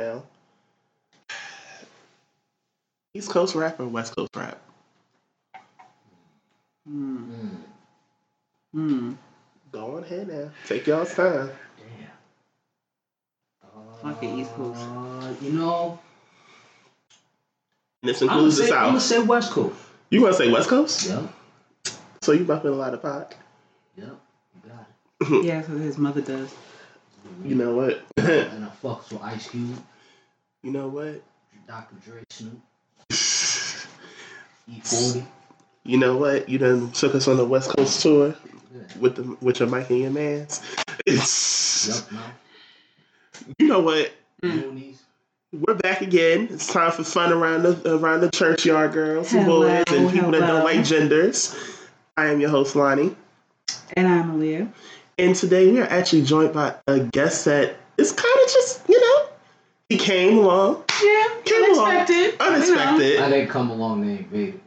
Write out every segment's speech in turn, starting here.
I now. East Coast rap or West Coast rap? Hmm. Mm, Hmm. Go on ahead now. Take y'all's time. damn. Fuck it, East Coast. Uh, you know, And this I'm gonna, includes the say, I'm gonna say West Coast. You want to say West Coast? Yep. So you bumping a lot of pot? Yep. You got it. Yeah, that's what his mother does. You know what? and I fucks with Ice Cube, You know what? Dr. Dre, Snoop, E40. You know what? You done took us on the West Coast tour Yeah. with the with your mic and your mans. It's Yep. No. you know what? Moonies. We're back again. It's time for fun around the around the churchyard, girls and boys, and people that don't like genders. I am your host Lonnie, And I'm Aaliyah. And today we are actually joined by a guest that is kind of just you know he came along Yeah, Came along. unexpected. unexpected. I didn't come along, they invaded.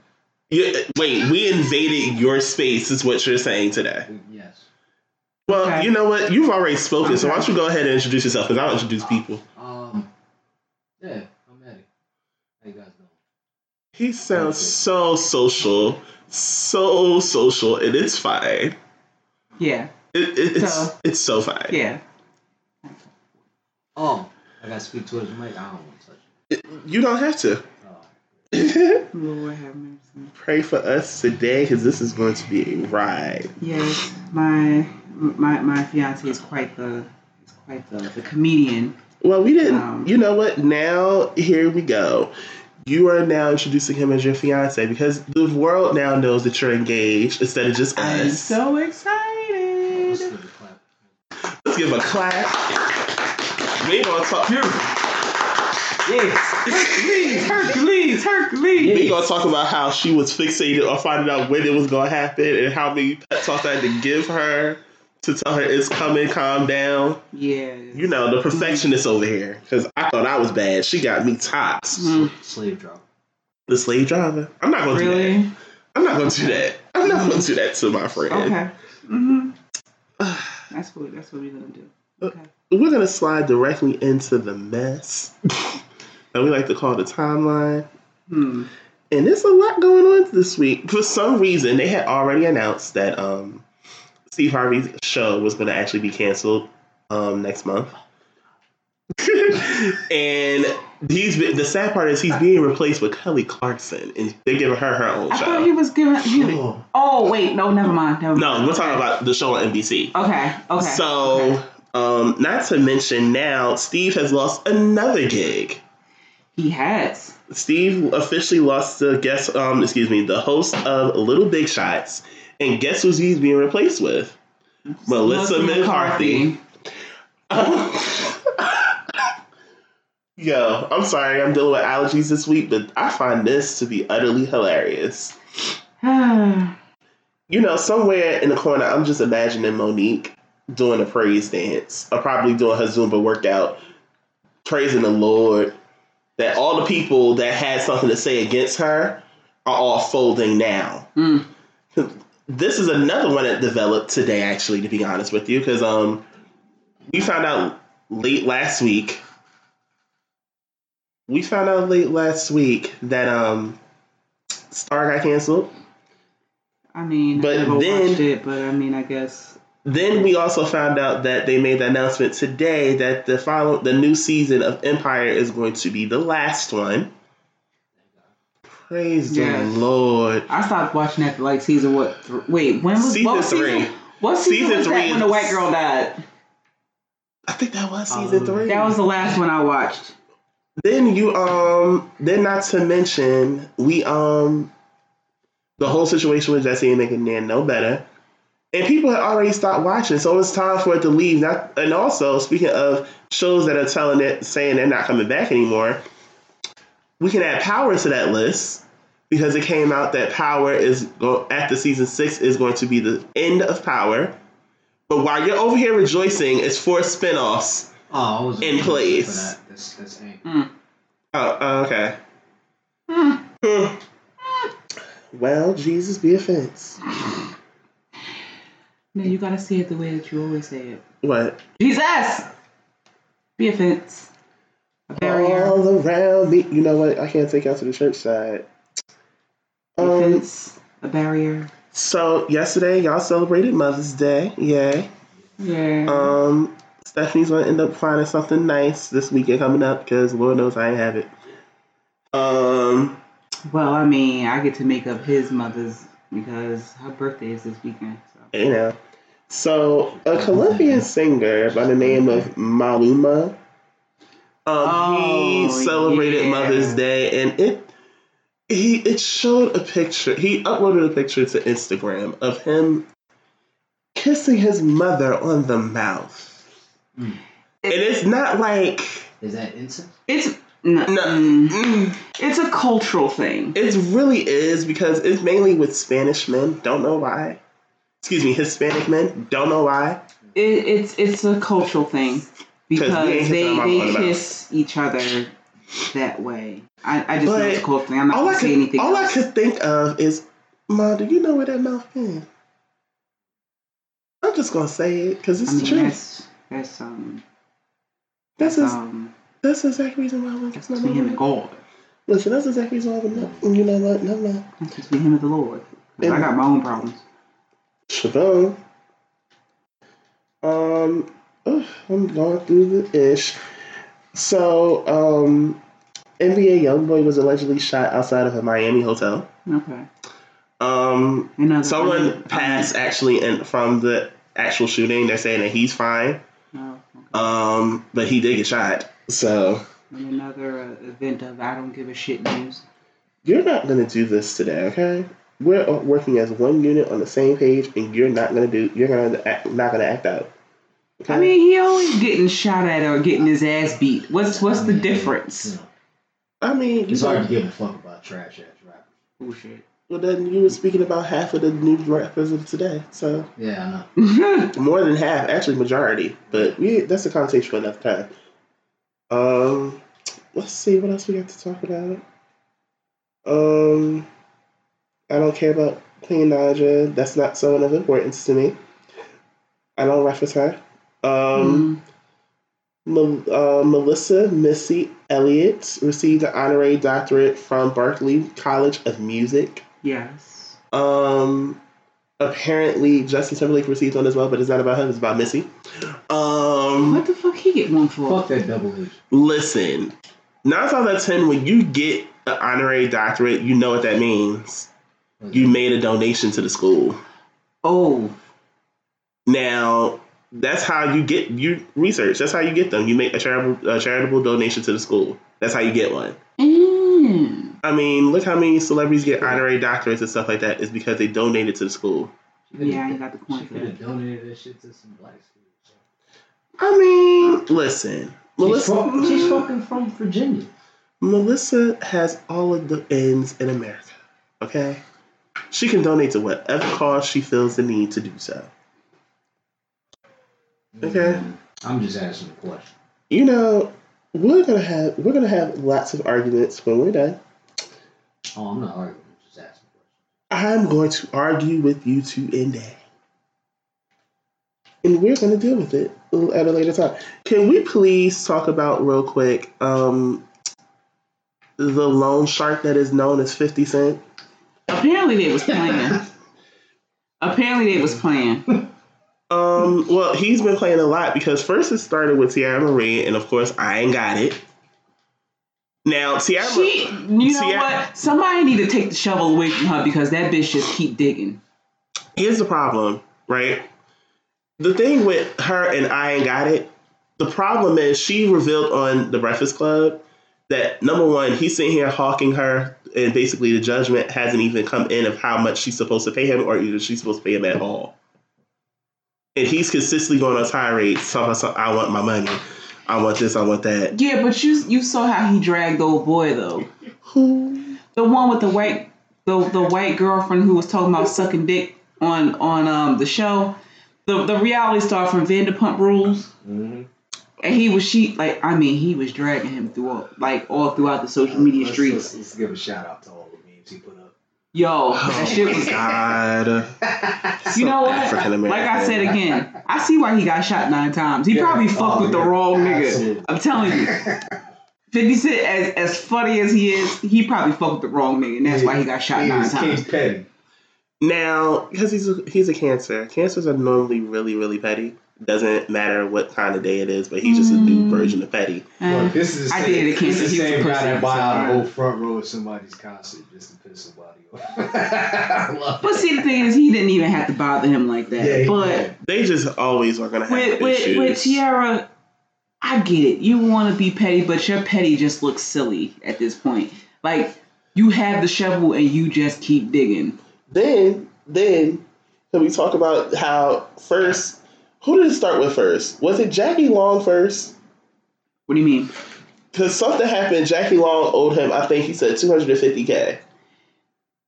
Yeah, wait, we invaded your space, is what you're saying today. Yes. Well, Okay. you know what? You've already spoken, so why don't you go ahead and introduce yourself? Because I don't introduce people. Um. Yeah, I'm Eddie. How you guys doing? He sounds so social, so social, and it's fine. Yeah, It, it, it's So- it's so fine. yeah. Oh, I gotta speak towards the mic. I don't want to touch it. You don't have to. Oh. Lord have mercy. Pray for us today, because this is going to be a ride. Yes, my my my fiance is quite the is quite the, the comedian. Well, we didn't. Um, you know what? Now here we go. You are now introducing him as your fiance because the world now knows that you're engaged instead of just us. I'm so excited. give it a clap. Let's give a clap. We gonna talk. Yes. Hercules, Hercules, Hercules. We gonna talk about how she was fixated on finding out when it was gonna happen and how many pep talks I had to give her to tell her it's coming, calm down. Yeah. You know, the perfectionist over here. Because I thought I was bad. She got me tops. Mm. Slave driver. The slave driver. I'm not gonna do that. I'm not gonna do that. I'm not gonna do that to my friend. Okay. Mm-hmm. That's what that's what we're gonna do. Okay. We're gonna slide directly into the mess that we like to call the timeline. Hmm. And there's a lot going on this week. For some reason, they had already announced that um, Steve Harvey's show was going to actually be canceled um, next month. and he's the sad part is he's being replaced with Kelly Clarkson, and they're giving her her own I thought he was giving. He, Oh. oh wait, no, never mind. Never No, mind. we're talking about the show on NBC. Okay. Okay. So, okay. um, not to mention now, Steve has lost another gig. he has. Steve officially lost the guest, um, excuse me, the host of Little Big Shots, and guess who he's being replaced with? Melissa McCarthy. Yo, I'm sorry, I'm dealing with allergies this week, but I find this to be utterly hilarious. You know, somewhere in the corner, I'm just imagining Mo'Nique doing a praise dance, or probably doing her Zumba workout, praising the Lord. That all the people that had something to say against her are all folding now. Mm. This is another one that developed today, actually, to be honest with you, because um, we found out late last week. We found out late last week that um, Star got canceled. I mean, But I then- it, but I mean, I guess. Then we also found out that they made the announcement today that the follow the new season of Empire is going to be the last one. Praise Yes. the Lord. I stopped watching that like season what? Th- wait, when was Season what three. Season, what season, Season was three that when the white girl died? I think that was season Hallelujah. three. That was the last one I watched. Then you um then not to mention we um the whole situation with Jussie and making Nan no better. And people had already stopped watching, so it's time for it to leave. Not and also speaking of shows that are telling it saying they're not coming back anymore, we can add Power to that list because it came out that Power is go after season six is going to be the end of Power. But while you're over here rejoicing, it's four spinoffs. Oh, I was In place. for that. That's that's. Mm. Oh, okay. Hmm. Hmm. Well, Jesus be offense. No, you gotta say it the way that you always say it. What? Jesus, be offense. A barrier. All around me. You know what? I can't take y'all to the church side. Um, Defense. A barrier. so yesterday y'all celebrated Mother's Day. Yay. Yeah. Um, Stephanie's gonna end up finding something nice this weekend coming up because Lord knows I ain't have it. Um, well, I mean, I get to make up his mother's because her birthday is this weekend. So. you know. So a Colombian singer by the name of Maluma, um, he Oh, celebrated yeah. Mother's Day, and it he it showed a picture. He uploaded a picture to Instagram of him kissing his mother on the mouth, Mm. and it's not like Is that incense? It's no, no. mm, mm, it's a cultural thing. It really is because it's mainly with Spanish men. Don't know why. Excuse me, Hispanic men. Don't know why. It, it's it's a cultural thing because they kissing our mama on they the mouth. kiss each other that way. I, I just know it's a cultural thing. I'm not all gonna say could, anything all I could think of is, Ma, do you know where that mouth been? I'm just gonna say it because it's I mean, true. that's that's um That's that's um that's the exact reason why I that's was between him and God. Listen, that's the exact reason why I was You know what? Never mind. That's between him and the Lord. 'Cause I got my own problems. Shabon. Um, ugh, I'm going through the ish. So, um, NBA YoungBoy was allegedly shot outside of a Miami hotel. Okay. Um, someone passed actually in, from the actual shooting. They're saying that he's fine. No, okay. Um, but he did get shot. So and another uh, event of I don't give a shit news. you're not gonna do this today, okay? We're uh, working as one unit on the same page, and you're not gonna do. You're gonna act, not gonna act out. Okay? I mean, he always getting shot at or getting his ass beat. What's what's the difference? You know, I mean, you it's hard to give a fuck about trash ass rappers. Bullshit. Well, then you were speaking about half of the new rappers of today, so Yeah, I know. more than half, actually majority. But we that's a conversation for another time. Um, let's see what else we got to talk about. Um, I don't care about Queen Naija. That's not someone of importance to me. I don't reference her. Um, Mel- uh, Melissa Missy Elliott received an honorary doctorate from Berklee College of Music. Yes. Um, apparently Justin Timberlake received one as well, but it's not about him. It's about Missy. Um, What the fuck he get one for? Fuck that double H. listen, nine times out of ten, when you get an honorary doctorate, you know what that means. You made a donation to the school. Oh, Now, that's how you get you research. That's how you get them. You make a charitable a charitable donation to the school. That's how you get one. mm. I mean, look how many celebrities get honorary doctorates and stuff like that. Is because they donated to the school. yeah, I got the She could have donated that shit to some black schools. I mean, listen, She's, Melissa. from, she's fucking from Virginia. Melissa has all of the ends in America. Okay, she can donate to whatever cause she feels the need to do so. Okay. Mm, I'm just asking a question. You know, we're gonna have we're gonna have lots of arguments when we're done. Oh, I'm not arguing. I'm just asking questions. I'm going to argue with you to end day. And we're going to deal with it at a later time. Can we please talk about real quick um, the loan shark that is known as 50 Cent? Apparently they was playing. Apparently they was playing. Um, well, he's been playing a lot because first it started with Teairra Mari, and of course, I ain't got it. Now, Teairra She, you know what? Somebody need to take the shovel away from her because that bitch just keep digging. here's the problem, right? The thing with her and I ain't got it. The problem is she revealed on the Breakfast Club that number one, he's sitting here hawking her, and basically the judgment hasn't even come in of how much she's supposed to pay him, or either she's supposed to pay him at all. And he's consistently going on tirades, talking about I want my money, I want this, I want that. Yeah, but you you saw how he dragged the old boy though. Who? The one with the white the the white girlfriend who was talking about sucking dick on on um the show. The the reality star from Vanderpump Rules. Mm-hmm. And he was she like I mean he was dragging him through all, like all throughout the social media let's, streets. Let's, let's give a shout out to all the memes he put up. Yo, oh that shit was God. You know what? Like I said again, I see why he got shot nine times. He Yeah. probably fucked Oh, with the oh, wrong nigga. Absolutely. I'm telling you. 50 Cent, as, as funny as he is, he probably fucked with the wrong nigga, and that's why he got shot He nine times. Petty. Now, because he's a, he's a cancer. Cancers are normally really really petty. Doesn't matter what kind of day it is, but he's just a new Mm. version of petty. Uh, Look, this is the I same, dated a this cancer. is the He was a same guy that buy out a whole front row of somebody's concert just to piss somebody off. But see, the thing is, he didn't even have to bother him like that. Yeah, but did. They just always are gonna have with, with, issues. with Teairra, I get it. You want to be petty, but your petty just looks silly at this point. Like, you have the shovel and you just keep digging. Then, then, can we talk about how first? Who did it start with first? Was it Jackie Long first? What do you mean? Because something happened. Jackie Long owed him. I think he said two hundred and fifty k.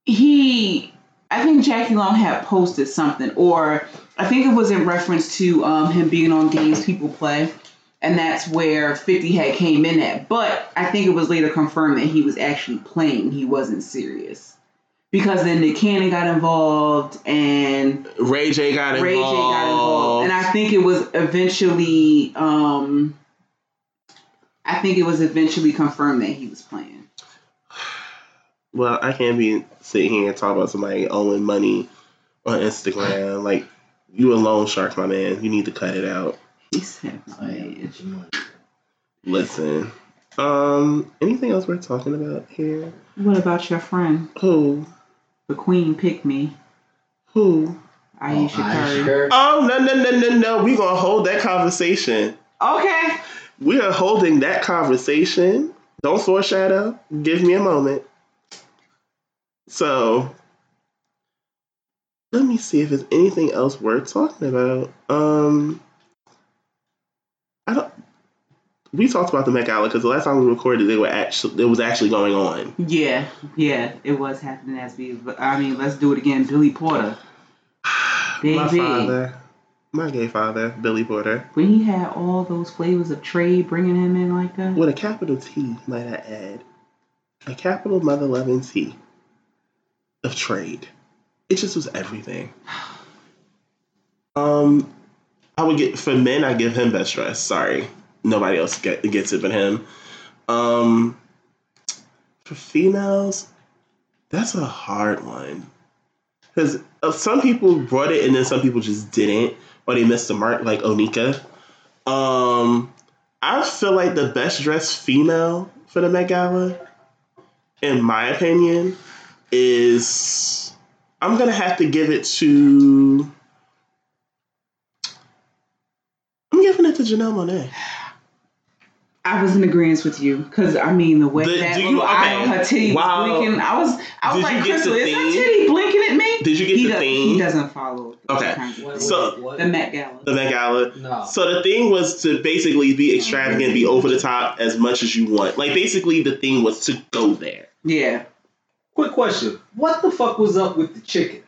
he I think Jackie Long had posted something, or I think it was in reference to um, him being on games people play, and that's where Fifty had came in at. But I think it was later confirmed that he was actually playing; he wasn't serious, because then Nick Cannon got involved and Ray J got involved. Ray J got involved, and I think it was eventually, um, I think it was eventually confirmed that he was playing. Well, I can't be sitting here and talk about somebody owing money on Instagram. Like you a loan shark, my man. You need to cut it out. He said, I am "Man." with your money. Listen. Um, anything else we're talking about here? What about your friend? Who? The queen picked me. Who? Ayesha Oh, Curry. Curry. Oh no no no no no! We gonna hold that conversation. Okay. We are holding that conversation. Don't foreshadow. Give me a moment. So, let me see if there's anything else worth talking about. Um, I don't. We talked about the Met Gala because the last time we recorded, they were actually it was actually going on. Yeah, yeah, it was happening as we. But I mean, let's do it again. Billy Porter. my father, my gay father, Billy Porter, When he had all those flavors of trade bringing him in like that. with a capital T, might I add, a capital mother loving T of trade. It just was everything. Um, I would get for men. I give him best dress. Sorry, nobody else get, gets it but him. Um, for females, that's a hard one because some people brought it and then some people just didn't, or they missed the mark, like Onika. Um, I feel like the best dressed female for the Met Gala, in my opinion, is I'm gonna have to give it to. I'm giving it to Janelle Monáe. I was in agreement with you because I mean the way The- that do little you- eye okay. on her titty Wow. was blinking. I was, I was Did like, you get Crystal, the is her titty blinking at me? Did you get he the does, theme? He doesn't follow. Okay. What. So- what, what? the Met Gala. The Met Gala. no. So the thing was to basically be extravagant, be over the top as much as you want. Like basically, the thing was to go there. yeah. Quick question. What the fuck was up with the chicken?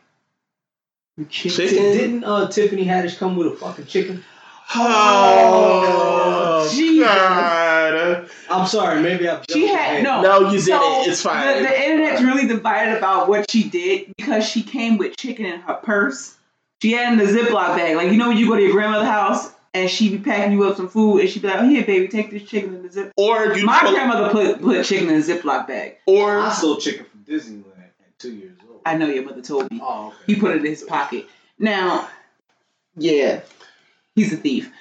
The chick- Chicken? Didn't uh, Tiffany Haddish come with a fucking chicken? Oh, Jesus. God! I'm sorry, maybe I've She had no. No, you so did it. It's fine. The, the internet's really divided about what she did because she came with chicken in her purse. She had it in a Ziploc bag. Like, you know, when you go to your grandmother's house and she be packing you up some food and she be like, oh, here, baby, take this chicken in the zip. Or you My pull- grandmother put, put chicken in a Ziploc bag. or I sold chicken from Disneyland at two years old. I know your mother told me. Oh, okay. He put it in his pocket. Now, yeah, he's a thief.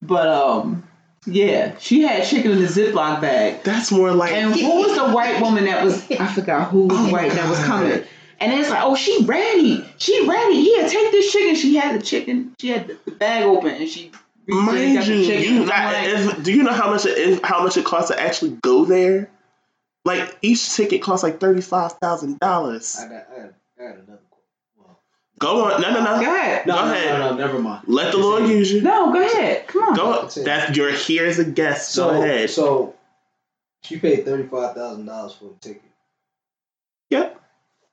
But, um, yeah, she had chicken in the Ziploc bag. that's more like And who was the white woman that was? I forgot who was Oh, white that was coming. And it's like, oh, she ready. She ready. Yeah, take this chicken. She had the chicken. She had the, bag open, and she reached in and Mind you, the chicken. you And got, like, if- do you know how much it is, how much it costs to actually go there? Like each ticket costs like thirty five thousand dollars. I got, I got, I got another Go on, no, no, no. go ahead. no, Go no, ahead. no, no, never mind. Let the Lord use you. No, go ahead. Come on. Go. That's it. That's you're here as a guest. So, Go ahead. so she paid thirty five thousand dollars for a ticket. Yep.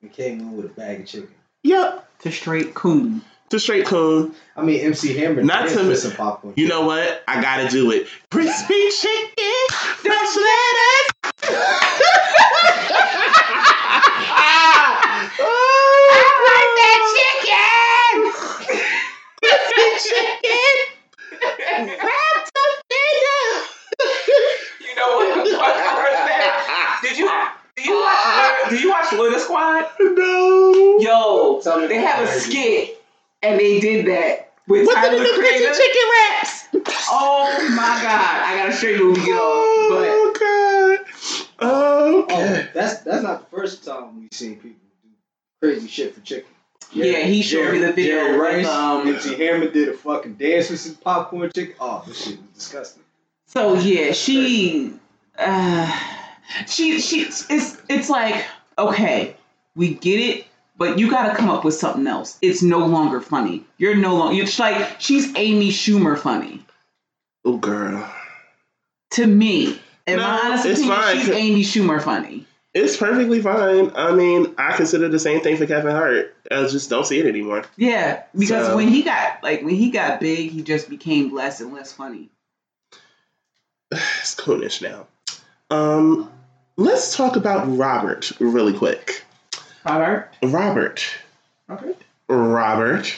And came in with a bag of chicken. Yep. To straight coon. To straight coon. I mean, MC Hammer Not did to- put some popcorn. You know what? I gotta do it. Crispy chicken, fresh lettuce. that chicken! Crispy chicken! Wrap the finger! You know what? what Did you do you watch do you watch Loiter Squad? No. Yo, they have a skit and they did that with What's Tyler the Creator. chicken wraps? Oh my god! I gotta show you yo. we. But oh god. Okay. Oh, that's that's not the first time we've seen people do crazy shit for chicken. Yeah, he showed me the video Jerry with, Rice, um, MC Hammer did a fucking dance with some popcorn chicken. Oh, this shit was disgusting. so yeah, she, uh, she, she, it's it's like okay, we get it, but you got to come up with something else. It's no longer funny. You're no longer. It's like she's Amy Schumer funny Oh girl. to me. In No, my honest it's opinion, fine. she's Amy Schumer funny. It's perfectly fine. I mean, I consider the same thing for Kevin Hart. I just don't see it anymore. Yeah, because So- when he got like when he got big, he just became less and less funny. It's coonish now. Um, let's talk about Robert really quick. Robert. Robert. Robert. Robert.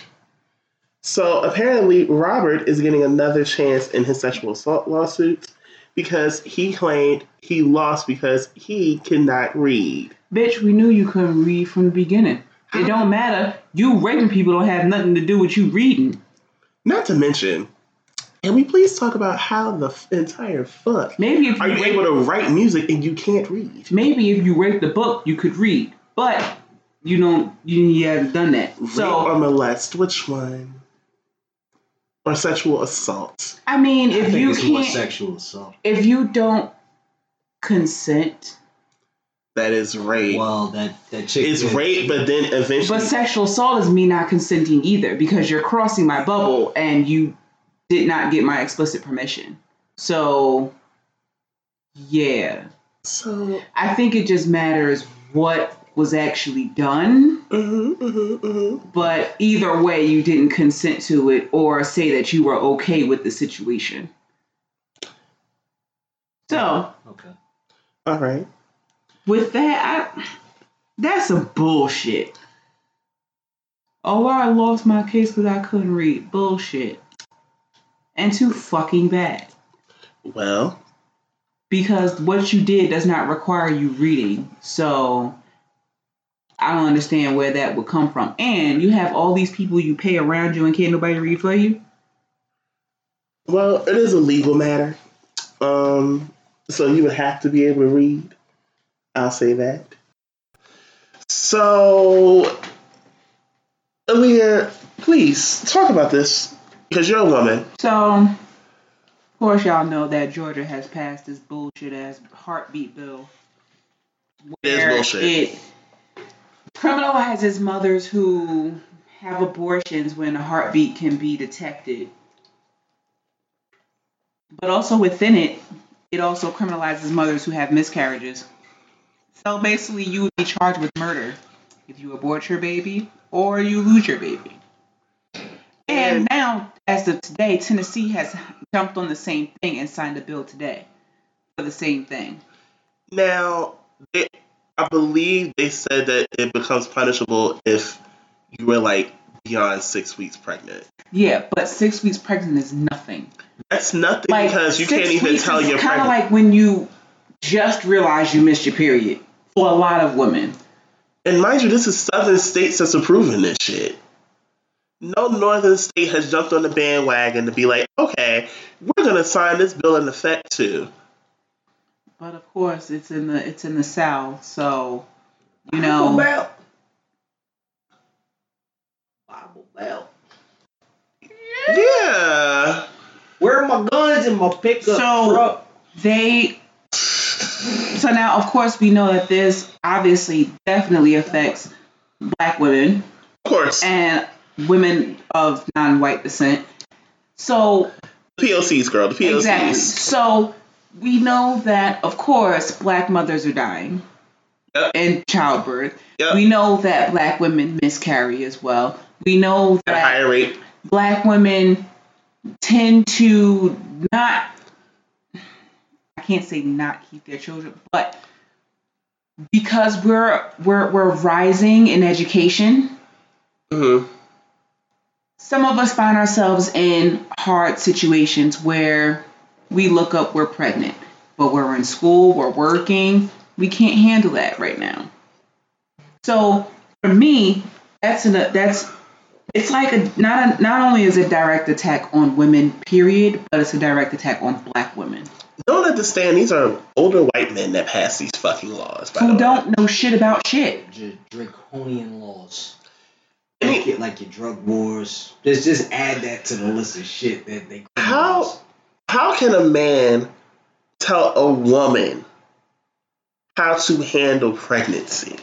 So apparently, Robert is getting another chance in his sexual assault lawsuits because he claimed he lost because he cannot read. Bitch, we knew you couldn't read from the beginning. It don't matter. You raping people don't have nothing to do with you reading. Not to mention, can we please talk about how the f- entire fuck Maybe if you, are you rape, able to write music and you can't read? maybe if you raped the book, you could read. But you don't. You, you haven't done that. Rape So or molest, which one? Or sexual assault? I mean, I if think you it's can't, sexual assault. if you don't consent, That is rape. Well, that that chick. it's rape, but then eventually. but sexual assault is me not consenting either because you're crossing my bubble and you did not get my explicit permission. So, yeah. so. I think it just matters what was actually done, hmm hmm hmm but either way, you didn't consent to it or say that you were okay with the situation. So, Okay. All right. with that, I, that's some bullshit. Oh, I lost my case because I couldn't read. Bullshit. And too fucking bad. Well, because what you did does not require you reading. So I don't understand where that would come from. And you have all these people you pay around you and can't nobody read for you. well, it is a legal matter. Um, so you would have to be able to read. I'll say that. So, Aaliyah, please talk about this because you're a woman. So of course y'all know that Georgia has passed this bullshit ass heartbeat bill. It is bullshit. It criminalizes mothers who have abortions when a heartbeat can be detected. But also within it, it also criminalizes mothers who have miscarriages. So basically, you would be charged with murder if you abort your baby or you lose your baby. And now, as of today, Tennessee has jumped on the same thing and signed a bill today for the same thing. Now, I believe they said that it becomes punishable if you were like beyond six weeks pregnant. Yeah, but six weeks pregnant is nothing. That's nothing Like because you can't even tell you're kind of pregnant. like when you just realize you missed your period. For a lot of women, And mind you, this is southern states that's approving this shit. No northern state has jumped on the bandwagon to be like, okay, we're gonna sign this bill in effect too. But of course, it's in the it's in the South, so you Bible know. Belt. Bible Belt. Yeah. Where are my guns and my pickup So- truck? they so now of course we know that this obviously definitely affects black women Of course. and women of non-white descent so The POCs, girl. The POCs. exactly so we know that of course black mothers are dying Yep. in childbirth Yep. we know that black women miscarry as well we know At that higher rate. black women tend to not I can't say not keep their children, but because we're we're we're rising in education, hmm some of us find ourselves in hard situations where we look up we're pregnant, but we're in school, we're working, we can't handle that right now. So for me, that's an that's it's like a not a, not only is it a direct attack on women, period, but it's a direct attack on black women Don't understand. These are older white men that pass these fucking laws. By who way. don't know shit about shit. Draconian laws. I mean- Like your, like your drug wars. Just just add that to the list of shit that they. How- How can a man tell a woman how to handle pregnancy?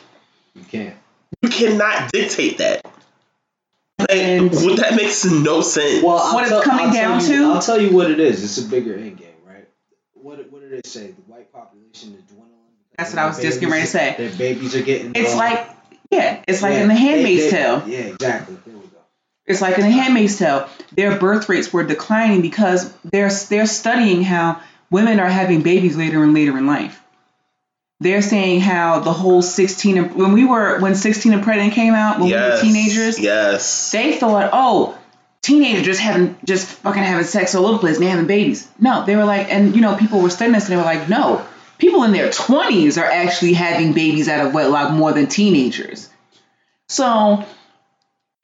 You can't. You cannot dictate that. Like, And- well, that makes no sense. Well, I'll What it's coming I'll down you- to? I'll tell you what it is. It's a bigger end game, right? What what did they say? The white population is dwindling. That's what I was just getting ready to say. Their babies are getting. It's like yeah, it's like yeah, in The Handmaid's they- Tale. Yeah, exactly. There we go. It's like in The Handmaid's Tale. Their birth rates were declining because they're they're studying how women are having babies later and later in life. They're saying how the whole 16 when we were when 16 and pregnant came out when yes, we were teenagers, Yes. they thought, oh, teenagers just having just fucking having sex all over the place and having babies. No, they were like, and you know, people were studying this and they were like, no, people in their twenties are actually having babies out of wedlock more than teenagers. So,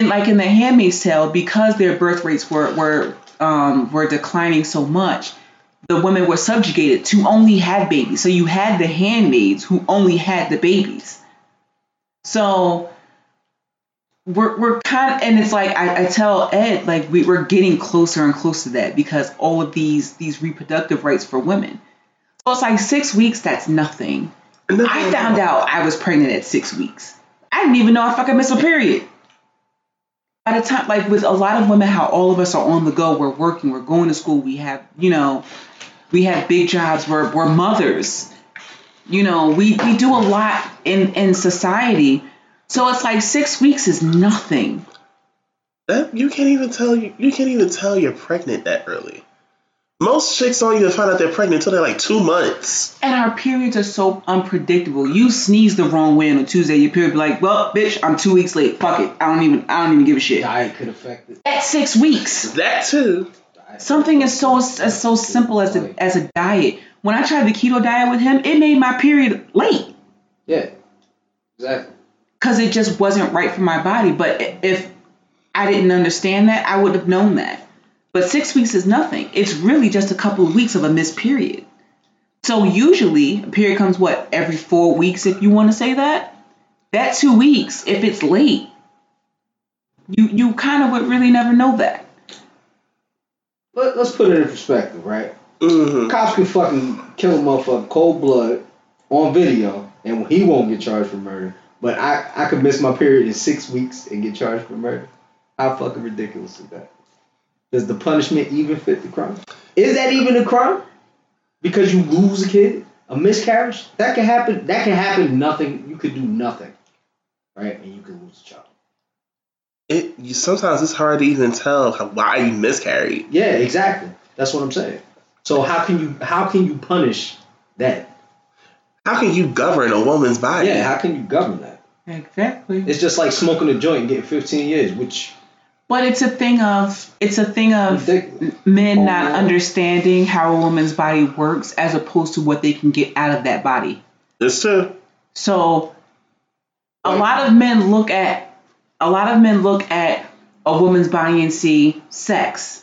like in the Handmaid's Tale, because their birth rates were were um, were declining so much, the women were subjugated to only have babies. So you had the handmaids who only had the babies. So we're, we're kind of, and it's like I, I tell Ed, like we, we're getting closer and closer to that because all of these these reproductive rights for women. So it's like six weeks, that's nothing. No, I found out I was pregnant at six weeks. I didn't even know if I could miss a period. By the time, like with a lot of women, how all of us are on the go, we're working, we're going to school, we have, you know, we have big jobs, we're, we're mothers. You know, we, we do a lot in, in society. So it's like six weeks is nothing. That you can't even tell you you can't even tell you're pregnant that early. Most chicks don't even find out they're pregnant until they're like two months. And our periods are so unpredictable. You sneeze the wrong way on a Tuesday, your period be like, well, bitch, I'm two weeks late. Fuck it. I don't even I don't even give a shit. Diet could affect it. That's six weeks. That too. Something could as so affect as so simple as a as a diet. When I tried the keto diet with him, it made my period late Yeah. Exactly. because it just wasn't right for my body. But if I didn't understand that, I would have known that. But six weeks is nothing. It's really just a couple of weeks of a missed period. So usually a period comes what every four weeks, if you want to say that. That two weeks, if it's late, you you kind of would really never know that. Let, let's put it in perspective, right? hmm Cops can fucking kill a motherfucker cold blood on video, and he won't get charged for murder. But I, I could miss my period in six weeks and get charged for murder. How fucking ridiculous is that? Does the punishment even fit the crime? Is that even a crime? Because you lose a kid, a miscarriage, that can happen. That can happen. Nothing. You could do nothing, right? And you could lose a child. It you, sometimes it's hard to even tell how, why you miscarried. Yeah, exactly. That's what I'm saying. So how can you how can you punish that? How can you govern a woman's body? Yeah, how can you govern that? Exactly. It's just like smoking a joint and getting 15 years, which But it's a thing of it's a thing of ridiculous. men oh, not Oh. understanding how a woman's body works as opposed to what they can get out of that body. It's true. So a Right. lot of men look at a lot of men look at a woman's body and see sex.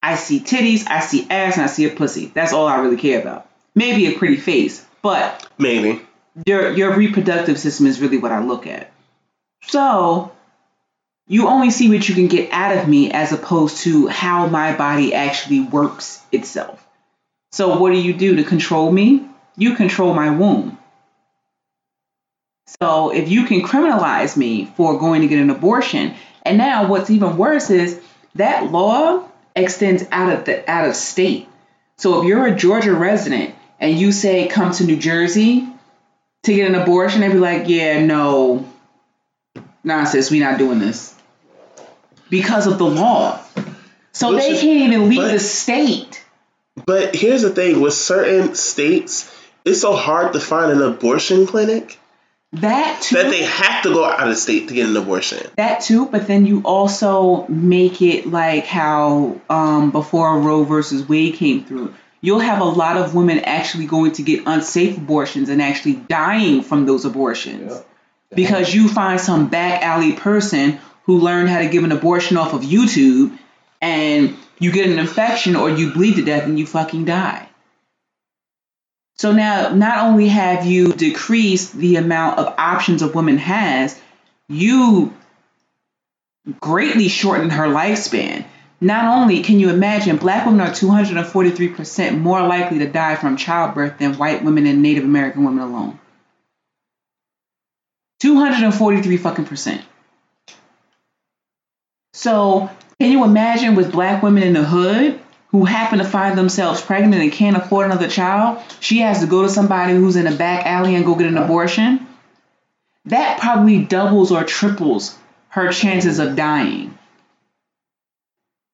I see titties, I see ass, and I see a pussy. That's all I really care about. Maybe a pretty face, but Maybe. your your reproductive system is really what I look at. So you only see what you can get out of me as opposed to how my body actually works itself. So what do you do to control me? You control my womb. So if you can criminalize me for going to get an abortion, and now what's even worse is that law extends out of the out of state. So if you're a Georgia resident and you say come to New Jersey to get an abortion, they'd be like, yeah, no, nah, sis, we not doing this because of the law. So Which they is- can't even leave but- the state. But here's the thing: with certain states, it's so hard to find an abortion clinic That too. that they have to go out of state to get an abortion. That too, but then you also make it like how um, before Roe versus Wade came through, you'll have a lot of women actually going to get unsafe abortions and actually dying from those abortions. Yeah. because you find some back alley person who learned how to give an abortion off of YouTube and you get an infection or you bleed to death and you fucking die. So now not only have you decreased the amount of options a woman has, you greatly shortened her lifespan. Not only can you imagine, black women are 243% more likely to die from childbirth than white women and Native American women alone. 243 fucking percent. So, can you imagine with black women in the hood who happen to find themselves pregnant and can't afford another child? She has to go to somebody who's in a back alley and go get an abortion. That probably doubles or triples her chances of dying.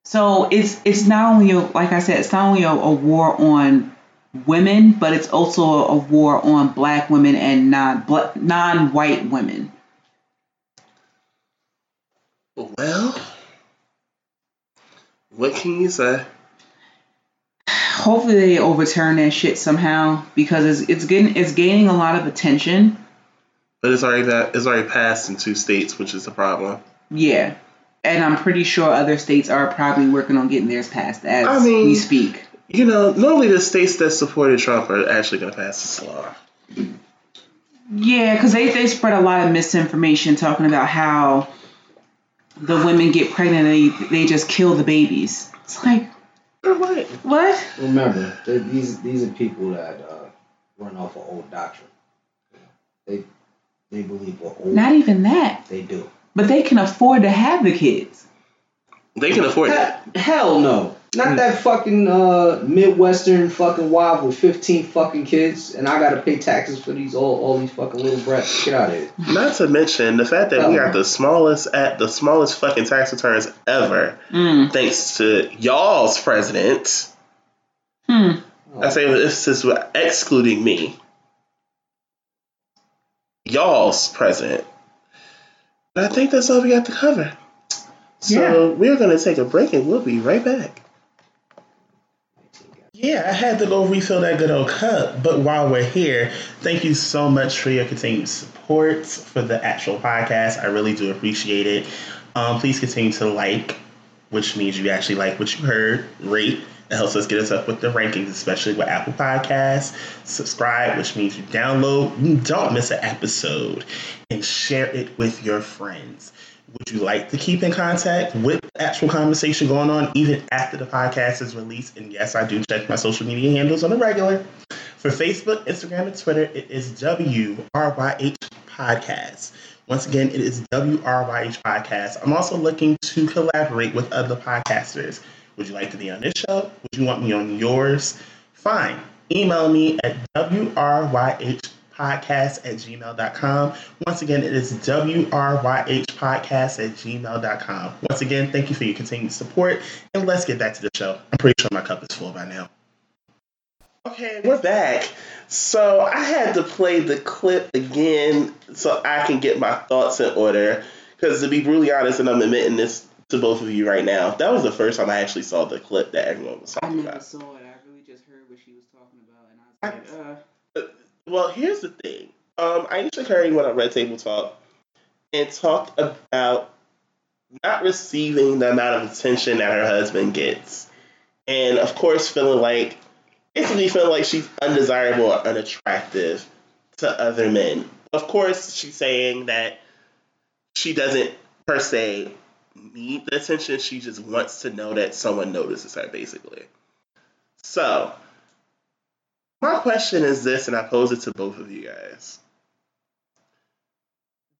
So it's it's not only a, like I said, it's not only a, a war on women, but it's also a, war on black women and non non white women. Well, what can you say? Hopefully they overturn that shit somehow because it's it's getting it's gaining a lot of attention. But it's already that it's already passed in two states, which is the problem. Yeah. And I'm pretty sure other states are probably working on getting theirs passed as I mean, we speak. You know, normally the states that supported Trump are actually going to pass this law. Yeah, because they, they spread a lot of misinformation talking about how the women get pregnant and they, they just kill the babies. It's like, what? What? Remember, these these are people that uh, run off of old doctrine. They they believe what old. Not even that. They do. But they can afford to have the kids. They can afford it. Hell no. Not that fucking uh, Midwestern fucking wife with 15 fucking kids, and I gotta pay taxes for these all, all these fucking little brats. Get out of here. Not to mention the fact that Hell we got the smallest at the smallest fucking tax returns ever, mm. thanks to y'all's president. Hmm. I say this is excluding me. Y'all's president I think that's all we got to cover. So yeah. we're going to take a break and we'll be right back. Yeah, I had to go refill that good old cup. But while we're here, thank you so much for your continued support for the actual podcast. I really do appreciate it. Um, please continue to like, which means you actually like what you heard, rate. It helps us get us up with the rankings, especially with Apple Podcasts. Subscribe, which means you download, you don't miss an episode and share it with your friends. Would you like to keep in contact with actual conversation going on even after the podcast is released? And yes, I do check my social media handles on a regular. For Facebook, Instagram, and Twitter, it is WRYH Podcast. Once again, it is WRYH Podcast. I'm also looking to collaborate with other podcasters. Would you like to be on this show? Would you want me on yours? Fine. Email me at WRYH podcast at gmail.com. Once again, it is WRYH podcast at gmail.com. Once again, thank you for your continued support. And let's get back to the show. I'm pretty sure my cup is full by now. Okay, we're back. So I had to play the clip again so I can get my thoughts in order. Because to be brutally honest, and I'm admitting this to both of you right now, that was the first time I actually saw the clip that everyone was talking about. I never about. saw it. I really just heard what she was talking about, and I was like, uh. Well, here's the thing. Um, Ayesha Curry went on Red Table Talk and talked about not receiving the amount of attention that her husband gets. And of course, feeling like, basically feeling like she's undesirable or unattractive to other men. Of course, she's saying that she doesn't per se need the attention, she just wants to know that someone notices her, basically. So, my question is this, and I pose it to both of you guys.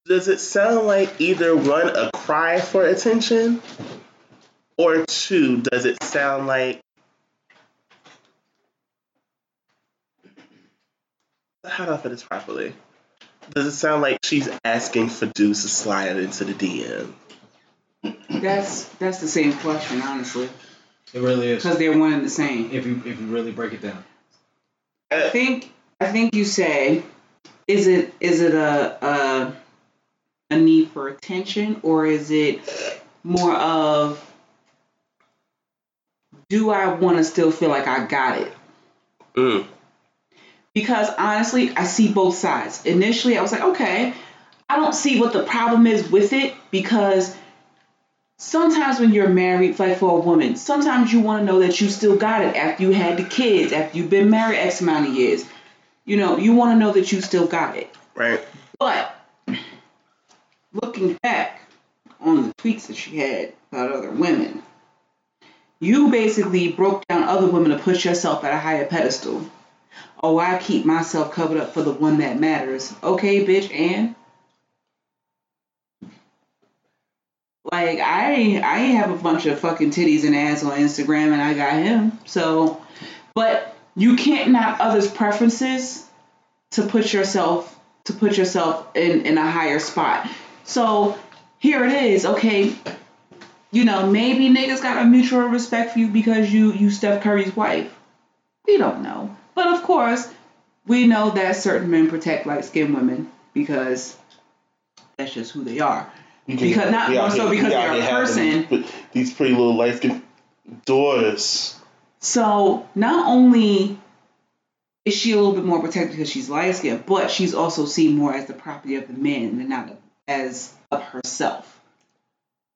Does it sound like either one, a cry for attention, or two, does it sound like how do I put this properly? Does it sound like she's asking for dudes to slide into the DM? That's that's the same question, honestly. It really is because they're one and the same. If you if you really break it down. I think I think you say, is it is it a a, a need for attention or is it more of do I want to still feel like I got it? Mm. Because honestly, I see both sides. Initially, I was like, okay, I don't see what the problem is with it because sometimes when you're married, like for a woman, sometimes you want to know that you still got it after you had the kids, after you've been married X amount of years. You know, you want to know that you still got it. Right. But looking back on the tweets that she had about other women, you basically broke down other women to put yourself at a higher pedestal. Oh, I keep myself covered up for the one that matters. Okay, bitch, and like I I have a bunch of fucking titties and ass on Instagram and I got him. So but you can't knock others' preferences to put yourself to put yourself in, in a higher spot. So here it is, okay. You know, maybe niggas got a mutual respect for you because you you Steph Curry's wife. We don't know. But of course, we know that certain men protect light skinned women because that's just who they are. You can- Because not more so because they're a person. These, these pretty little life daughters. So not only is she a little bit more protected because she's light skinned, but she's also seen more as the property of the man and not as of herself.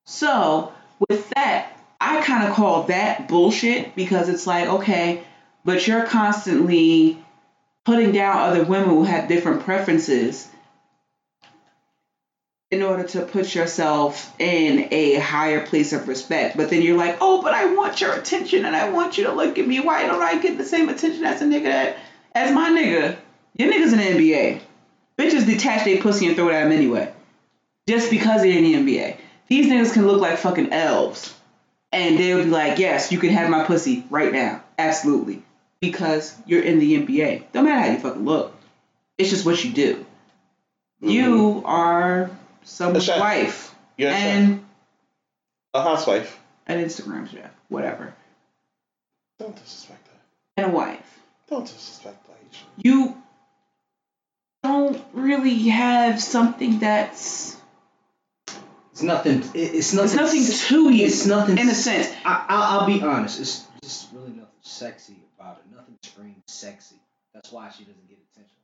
So with that, I kind of call that bullshit because it's like, okay, but you're constantly putting down other women who have different preferences in order to put yourself in a higher place of respect. But then you're like, oh, but I want your attention and I want you to look at me. Why don't I get the same attention as a nigga that, as my nigga? Your nigga's in the NBA. Bitches detach their pussy and throw it at him anyway. Just because they're in the NBA. These niggas can look like fucking elves. And they'll be like, yes, you can have my pussy right now. Absolutely. Because you're in the NBA. Don't matter how you fucking look. It's just what you do. You mm-hmm. are someone's chef. wife. You're a chef. and a housewife. an Instagram chef. Whatever. Don't disrespect that. And a wife. Don't disrespect that. You don't really have something that's It's nothing. It's nothing. it's nothing to you. It's nothing. in a sense. I, I'll, I'll be honest. It's just really nothing sexy about it. Nothing screams sexy. That's why she doesn't get attention.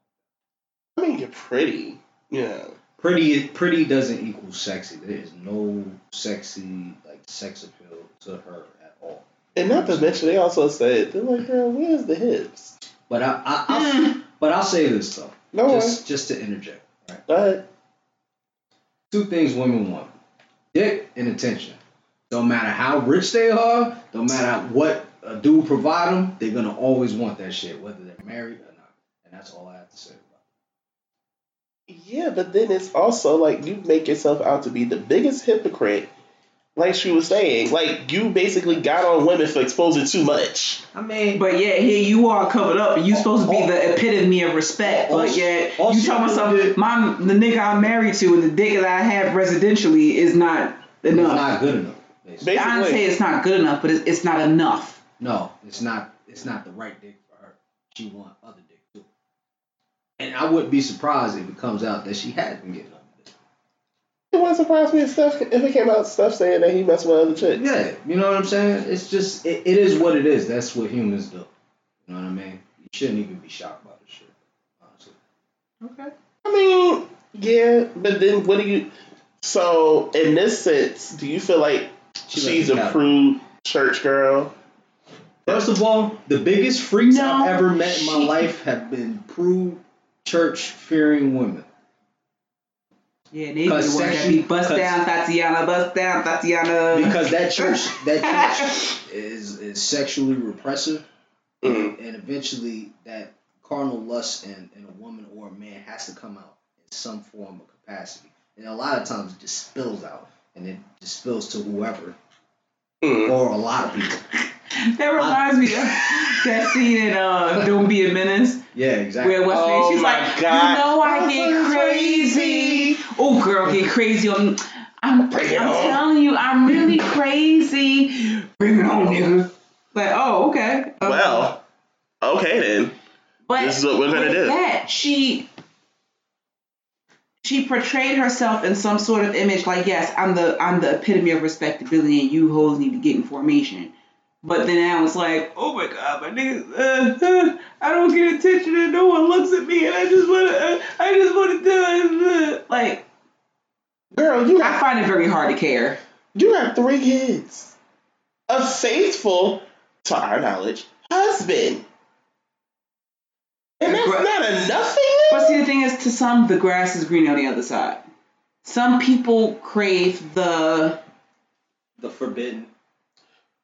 I mean, you're pretty. Yeah. Pretty, pretty doesn't equal sexy. There is no sexy like sex appeal to her at all. And not to mention, they also said, they're like, girl, where's the hips? But I, I I'll, Mm. but I'll say this though, No one. just just to interject. Right, Go ahead. two things women want: dick and attention. Don't matter how rich they are, don't matter what a dude provide them, they're gonna always want that shit, whether they're married or not. And that's all I have to say about it. Yeah, but then it's also like you make yourself out to be the biggest hypocrite. Like she was saying, like you basically got on women for exposing too much. I mean, But yeah, here you are covered up, and you supposed to be the epitome of respect. But Also- yet also you talking about did- something. My the nigga I'm married to and the dick that I have residentially is not it's not good enough. basically. I didn't say it's not good enough, but it's, it's not enough. No, it's not. It's not the right dick for her. She want other dick too. And I wouldn't be surprised if it comes out that she has been getting other dick. It wouldn't surprise me if stuff if it came out stuff saying that he messed with other chicks. Yeah, you know what I'm saying? It's just it, it is what it is. That's what humans do. You know what I mean? You shouldn't even be shocked by this shit. Honestly. Okay. I mean, yeah, but then what do you? So in this sense, do you feel like She she's a prude church girl? First of all, the biggest freaks No, I've ever met in my she- life have been prude, church fearing women. Yeah, they be the Cause ones that bust down Thotiana, bust down Thotiana. Because that church, that church is is sexually repressive. Mhm. and eventually that carnal lust in, in a woman or a man has to come out in some form of capacity. And a lot of times it just spills out and it just spills to whoever Mm. or a lot of people. that reminds me of that scene in uh, Don't Be a Menace. Yeah, exactly. Where what's Oh she's my like, God. you know I I'm get crazy. Oh girl, get crazy on I'm, I'm Bring it on. telling you, I'm really crazy. Bring it on, nigga. Like, oh, okay. Uh, Well, okay then. but this is what we're gonna with do. That she she portrayed herself in some sort of image like, yes, I'm the I'm the epitome of respectability, and you hoes need to get in formation. But then I was like, oh my god, my niggas, uh, uh, I don't get attention and no one looks at me, and I just wanna, uh, I just wanna do it. Like, Girl, you I got find it very hard to care. you got three kids. A faithful, to our knowledge, husband. And that's Gra- not enough for you? But see, the thing is, to some, the grass is green on the other side. Some people crave the The forbidden.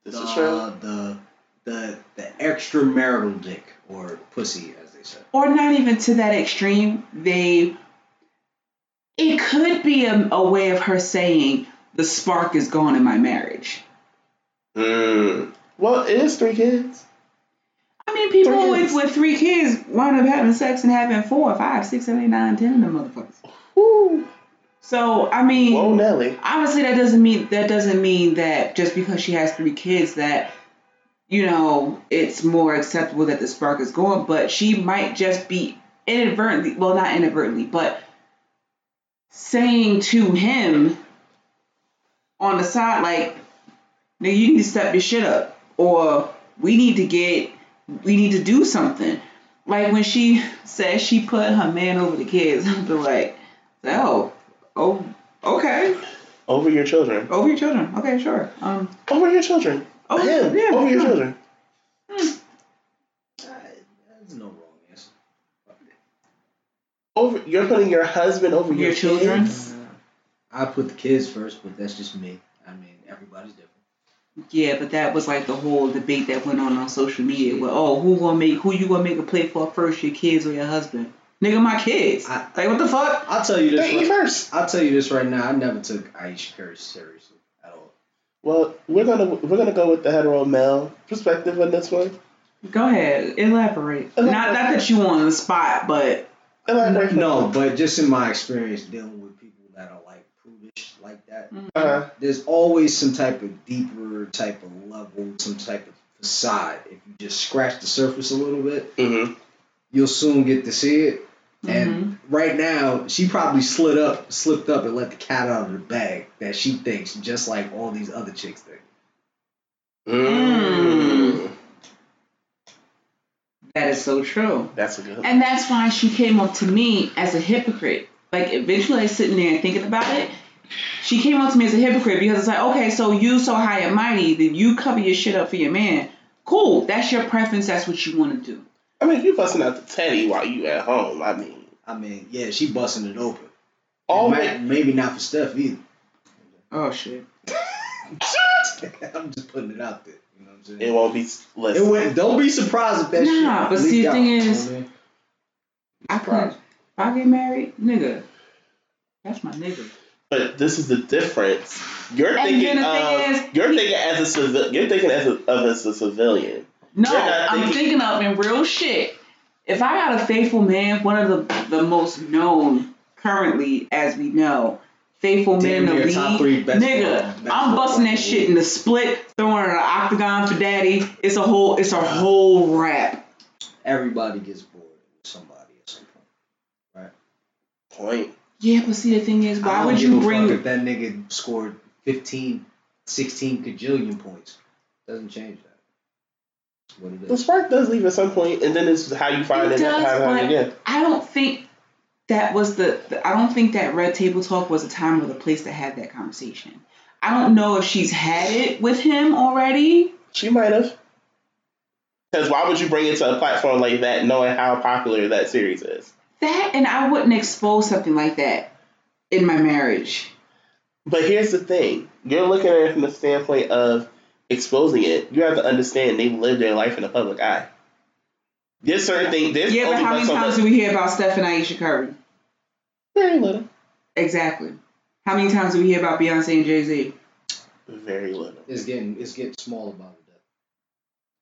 This the, is true. The the the extramarital dick or pussy, as they say. or not even to that extreme. They, it could be a, a way of her saying the spark is gone in my marriage. Mm. Well, it is three kids. I mean, people Three with, with three kids wind up having sex and having four, five, six, seven, eight, nine, ten of them motherfuckers. Woo. So I mean, Whoa, Nelly. obviously that doesn't mean that doesn't mean that just because she has three kids that you know it's more acceptable that the spark is gone. But she might just be inadvertently, well, not inadvertently, but saying to him on the side like, "Nigga, you need to step your shit up," or "We need to get, we need to do something." Like when she says she put her man over the kids, I'd be like, "Oh, oh, okay." Over your children. Over your children. Okay, sure. Um. Over your children. Oh, Him. yeah, Over your sure. children. There's no wrong answer. Over you're putting your husband over your, Your children? kids? I put the kids first, but that's just me. I mean, everybody's different. Yeah, but that was like the whole debate that went on on social media. Where oh, who gonna make who you gonna make a play for first, your kids or your husband? Nigga, my kids. I- like what the fuck? I'll tell you this. They eat Right, first. I'll tell you this right now. I never took Ayesha Curry seriously at all. Well, we're gonna we're gonna go with the hetero male perspective on this one. Go ahead, elaborate. Not not that you on the spot, but Elaborate. No, but just in my experience dealing with people that are like prudish like that, Uh, there's always some type of deeper type of level, some type of facade. If you just scratch the surface a little bit, mm-hmm. you'll soon get to see it. And Mhm. right now, she probably slid up, slipped up, and let the cat out of the bag that she thinks, just like all these other chicks think. Mm. that is so true. That's a good. And that's why she came up to me as a hypocrite. Like eventually, I was sitting there and thinking about it. She came up to me as a hypocrite because it's like, okay, so you so high and mighty that you cover your shit up for your man. Cool, that's your preference. That's what you want to do. I mean, if you busting out the teddy while you at home, I mean, I mean, yeah, she busting it open. all It might- maybe not for Steph either. Oh shit. Shit I'm just putting it out there. You know what I'm saying? it won't be. Less It Listen, went, don't be surprised if that shit. Nah, but see, leaked the out, thing you know is- I mean? I couldn't. I get married, nigga, that's my nigga. but this is the difference. You're And thinking then the thing of is, you're he- thinking as a civil. You're thinking as a, of as a civilian. No, You're I'm thinking- thinking of in real shit. If I got a faithful man, one of the the most known currently, as we know, faithful Damn man in near the top league, three best nigga, ball- best I'm busting that shit in the split, throwing it in the octagon for daddy. It's a whole, it's a whole rap. Everybody gets bored with somebody at some point. Point. Yeah, but see, the thing is, I why don't would give you a bring? fuck if that nigga scored 15, 16 cajillion points? Doesn't change that. It's what it The spark does leave at some point, and then it's how you find It it, does, how it again. I don't think that was the, the. I don't think that Red Table Talk was a time or the place to have that conversation. I don't know if she's had it with him already. She might have. Because why would you bring it to a platform like that, knowing how popular that series is? That and I wouldn't expose something like that in my marriage. But here's the thing: you're looking at it from the standpoint of exposing it. You have to understand they live their life in the public eye. There's certain things. There's Yeah, but how many so times much- do we hear about Steph and Ayesha Curry? Very little. Exactly. How many times do we hear about Beyonce and Jay Z? Very little. It's getting it's getting smaller by the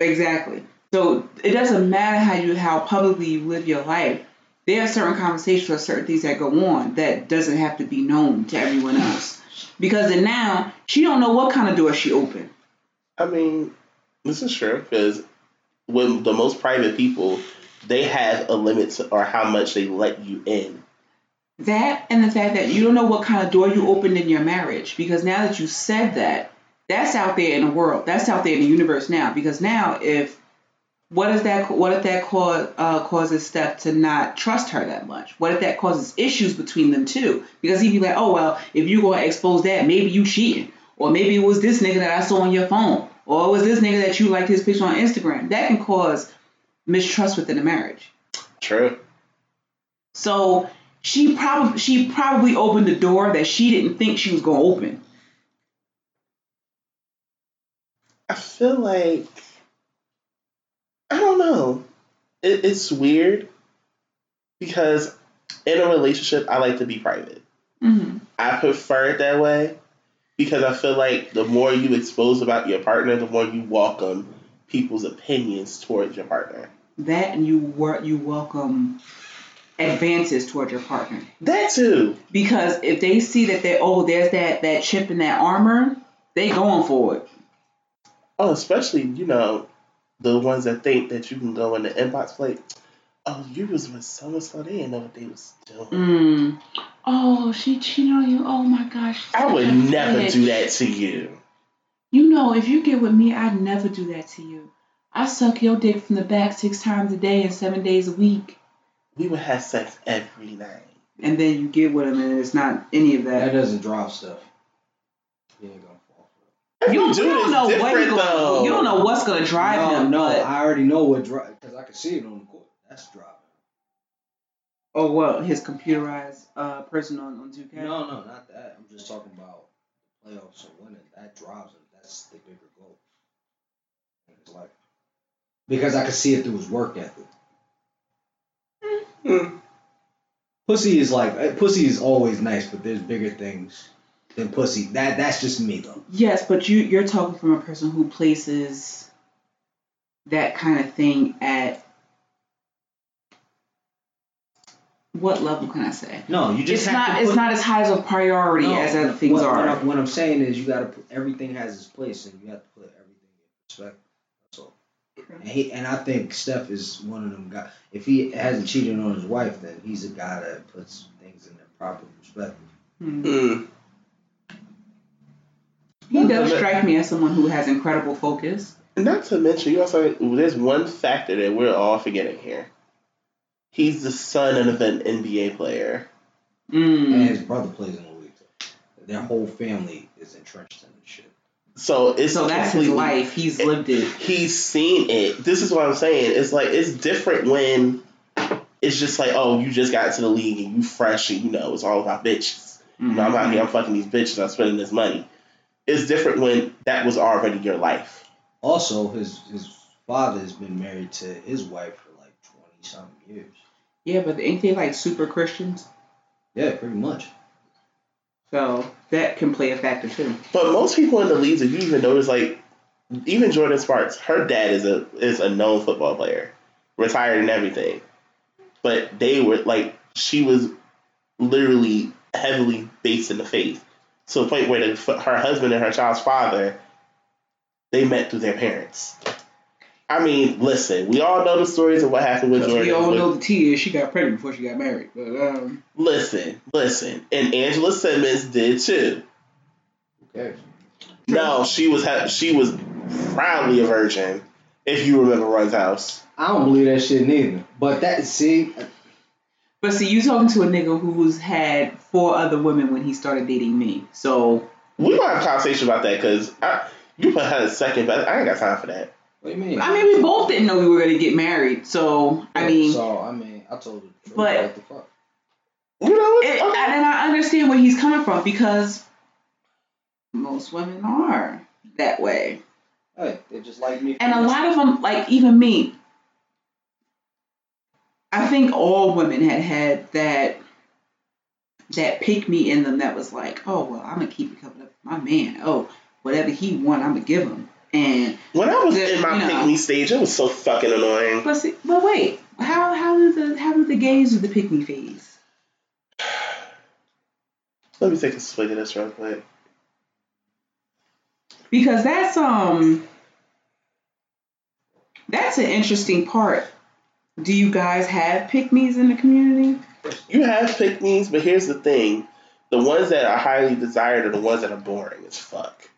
day. Exactly. So it doesn't matter how you how publicly you live your life. There are certain conversations or certain things that go on that doesn't have to be known to everyone else. Because then now she don't know what kind of door she opened. I mean, this is true because when the most private people, they have a limit to, or how much they let you in. That and the fact that you don't know what kind of door you opened in your marriage. Because now that you said that, that's out there in the world. That's out there in the universe now. Because now if what is that? What if that cause uh, causes Steph to not trust her that much? What if that causes issues between them too? Because he'd be like, oh well, if you're gonna expose that, maybe you cheating, or maybe it was this nigga that I saw on your phone, or it was this nigga that you liked his picture on Instagram. That can cause mistrust within a marriage. True. So she probably she probably opened the door that she didn't think she was gonna open. I feel like I don't know. It, it's weird because in a relationship, I like to be private. Mm-hmm. I prefer it that way because I feel like the more you expose about your partner, the more you welcome people's opinions towards your partner. That and you you welcome advances towards your partner. That too. Because if they see that they oh there's that that chip in that armor, they going for it. Oh, especially you know the ones that think that you can go in the inbox like, oh, you was with someone, so, they didn't know what they was doing. Mm. Oh, she cheated on you. Oh my gosh. I would never bitch. do that to you. You know, if you get with me, I'd never do that to you. I suck your dick from the back six times a day and seven days a week. We would have sex every night. And then you get with him and it's not any of That that. doesn't drop stuff. You ain't gonna fall for Every You don't, you don't know what different, he gonna, though. you don't know what's gonna drive no, him. no, but- I already know what drive because I can see it on the court. That's driving. Oh well, his computerized uh, person on on 2K. No, no, not that. I'm just talking about the playoffs and winning. That drives him. That's the bigger goal. in his life. Because I can see it through his work ethic. Hmm. Pussy is like eh, pussy is always nice, but there's bigger things than pussy. That that's just me though. Yes, but you you're talking from a person who places that kind of thing at what level can I say? No, you just It's have not to it's not as high of a priority No, as other things what, are. What I'm, what I'm saying is you got to put everything has its place, and you have to put everything in perspective. That's all. And, he, and I think Steph is one of them guys. If he hasn't cheated on his wife, then he's a guy that puts things in their proper perspective. Hmm. Mm. He does strike me as someone who has incredible focus. Not to mention, you also there's one factor that we're all forgetting here. He's the son of an NBA player. Mm. And his brother plays in the league. Their whole family is entrenched in this shit. So it's So that's his life. He's lived it. He's seen it. This is what I'm saying. It's like it's different when it's just like, oh, you just got to the league and you fresh and you know it's all about bitches. You know, I'm out here, I'm fucking these bitches, I'm spending this money. It's different when that was already your life. Also, his his father has been married to his wife for like twenty something years. Yeah, but ain't they like super Christians? Yeah, pretty much. So that can play a factor too. But most people in the leagues, if you even notice, like even Jordin Sparks, her dad is a is a known football player, retired and everything. But they were like she was literally heavily based in the faith, to the point where the, her husband and her child's father they met through their parents. I mean, listen, we all know the stories of what happened with Jordin. We all know the T is she got pregnant before she got married. But um, Listen, listen, and Angela Simmons did too. Who cares? No, she was ha- she was proudly a virgin. If you remember Run's house, I don't believe that shit neither. But that see, but see, you talking to a nigga who's had four other women when he started dating me. So we gonna have a conversation about that because you put her second, but I ain't got time for that. What do you mean? I mean, we both didn't know we were gonna get married. So I mean, so I mean, I told her. the truth. But- what the fuck? You know what? it, Okay. and I understand where he's coming from because most women are that way. Hey, they just like me. And a lot of them, like even me, I think all women had had that that pick me in them that was like, oh well, I'm gonna keep it covered up with my man. Oh, whatever he want, I'm gonna give him. And when I was the- in my you know. pick me stage, it was so fucking annoying. but see, but wait, how how do the how do the gays do the pick me phase? Let me take a swig of this real quick. Because that's um that's an interesting part. Do you guys have pick me's in the community? You have pick me's, but here's the thing: the ones that are highly desired are the ones that are boring as fuck.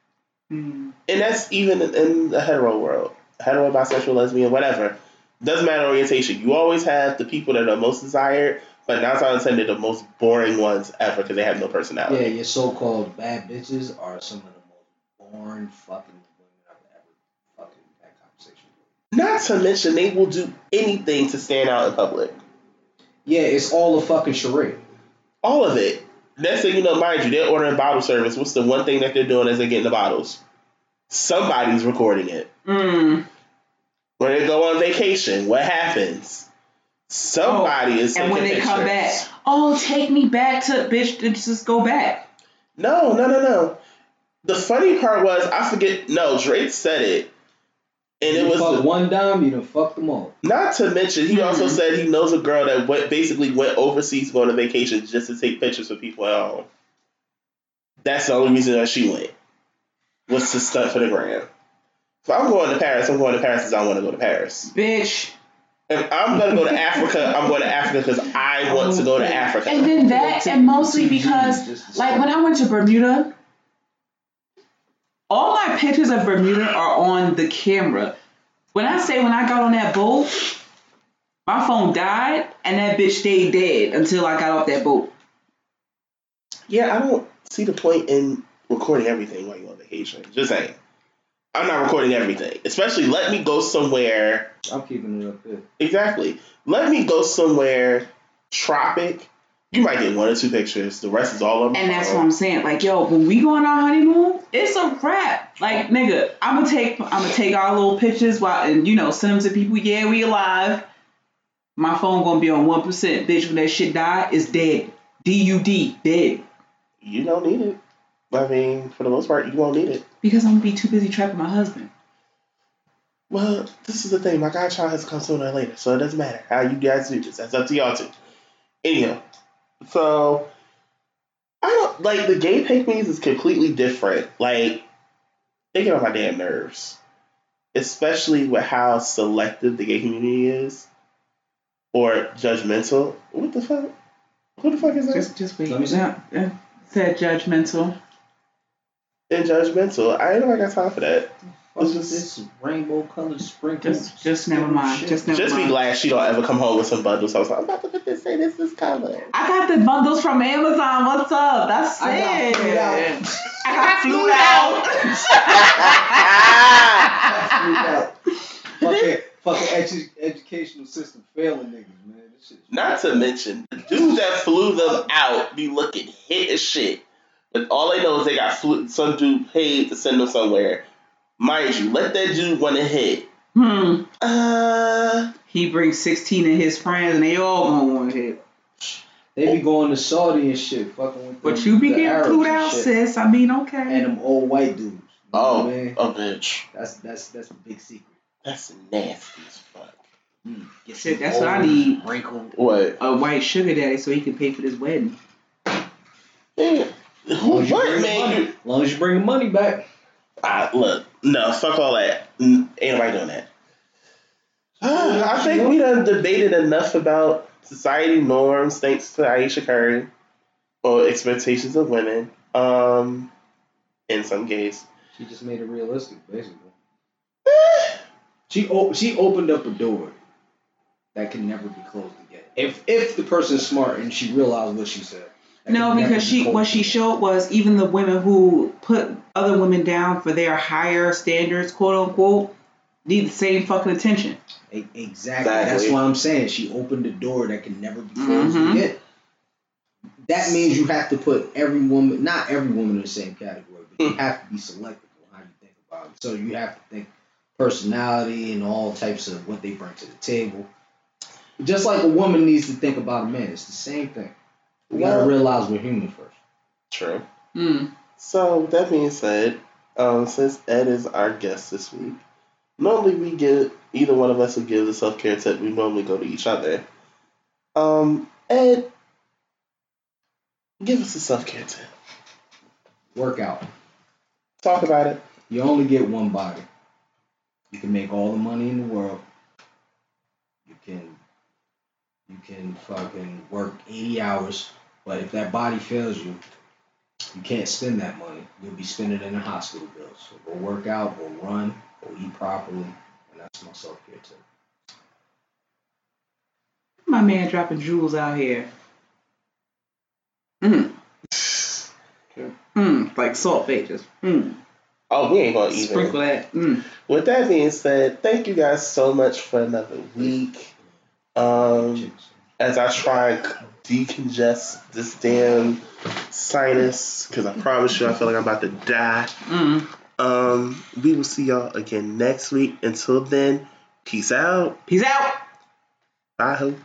Hmm. And that's even in, the hetero world. hetero, bisexual, lesbian, whatever. Doesn't matter orientation. You always have the people that are most desired, but nine times out of the most boring ones ever because they have no personality. Yeah, your so-called bad bitches are some of the most boring fucking women I've ever fucking had conversation with. Not to mention, they will do anything to stand out in public. Yeah, it's all a fucking charade. All of it. Next thing you know, mind you, they're ordering bottle service. What's the one thing that they're doing as they're getting the bottles? Somebody's recording it. Mm. When they go on vacation, what happens? Somebody is taking And when they pictures. come back, oh, take me back to bitch. Just go back. No, no, no, no. The funny part was I forget. No, Drake said it, and you it was fuck one dime, you done fucked them all. not to mention he also Mhm. said he knows a girl that went basically went overseas going on vacation just to take pictures with people at home. That's the only reason that she went was to stunt for the gram. So I'm going to Paris. I'm going to Paris because I want to go to Paris. Bitch. If I'm gonna go to Africa, I'm going to Africa because I want to go to Africa. And then that, and mostly because, like, when I went to Bermuda, all my pictures of Bermuda are on the camera. When I say when I got on that boat, my phone died and that bitch stayed dead until I got off that boat. Yeah, I don't see the point in recording everything while you're on vacation. Just saying. I'm not recording everything. Especially let me go somewhere. I'm keeping it up there. Exactly. Let me go somewhere tropic. You might get one or two pictures. The rest is all on my And that's what I'm saying. Like, yo, when we go on our honeymoon, it's a wrap. Like, nigga, I'm gonna take, I'm gonna take our little pictures while, and you know, send them to people. Yeah, we alive. My phone gonna be on one percent, bitch. When that shit die, it's dead. D U D, dead. You don't need it. I mean, for the most part, you won't need it. Because I'm gonna be too busy trapping my husband. Well, this is the thing. My godchild has to come sooner or later, so it doesn't matter how you guys do this. That's up to y'all too. Anyhow, so I don't like the gay pick me's is completely different. Like they get on my damn nerves, especially with how selective the gay community is, or judgmental. What the fuck? What the fuck is that? Just, just wait. Let me see. Yeah, yeah. Said judgmental. and judgmental. I ain't know I got time for that. What's It's just- this rainbow colored sprinkles? Just, just never mind. Shit. Just never Just be mind. glad she don't ever come home with some bundles. I was like, I'm about to put this in. This is color. I got the bundles from Amazon. What's up? That's I got it. flued out. I got flued out. fucking fucking edu- educational system failing niggas, man. This shit. Not to mention, the dude that flew them out be looking hit as shit. But all they know is they got flew, some dude paid to send them somewhere. Mind you, let that dude want ahead. Hmm. Uh, He brings 16 of his friends and they all gonna want to hit. They be going to Saudi and shit, fucking with But them- you be the getting Arabs flued out, shit. sis. I mean, okay. And them old white dudes. You know oh, what I mean? a bitch. That's that's that's the big secret. That's nasty as fuck. Mm, get Shit, some that's what I need. Wrinkled. What? A white sugar daddy so he can pay for this wedding. Yeah. As long as you What, bring man? money- As long as you bring the money back. Ah, look, no, fuck all that. Ain't nobody doing that. I think we done debated enough about society norms thanks to Ayesha Curry or expectations of women. Um, in some case. She just made it realistic, basically. She o- she opened up a door that can never be closed again. If if the person's smart and she realized what she said. That No, because she what she showed was even the women who put other women down for their higher standards, quote unquote, need the same fucking attention. E- Exactly. That's Exactly. what I'm saying. She opened a door that can never be closed Mhm. again. That means you have to put every woman, not every woman in the same category, but you have to be selective on how you think about it. So you have to think personality and all types of what they bring to the table. Just like a woman needs to think about a man, it's the same thing. We gotta Well- realize we're human first. True. Hmm. So that being said, um, since Ed is our guest this week, normally we give either one of us will give the self care tip. We normally go to each other. Um, Ed, give us a self care tip. Workout. Talk about it. You only get one body. You can make all the money in the world. You can you can fucking work 80 hours, but if that body fails you, you can't spend that money. You'll be spending it in hospital bills. So go work out, go run, go eat properly, And that's my self care tip. My man dropping jewels out here. Mm. Mm. Like salt pages. Mm. Oh, we ain't gonna even. Sprinkle that. Mm. With that being said, thank you guys so much for another week. Um, as I try and decongest this damn sinus, because I promise you, I feel like I'm about to die. Mm. Um, we will see y'all again next week. Until then, peace out. Peace out. Bye, ho.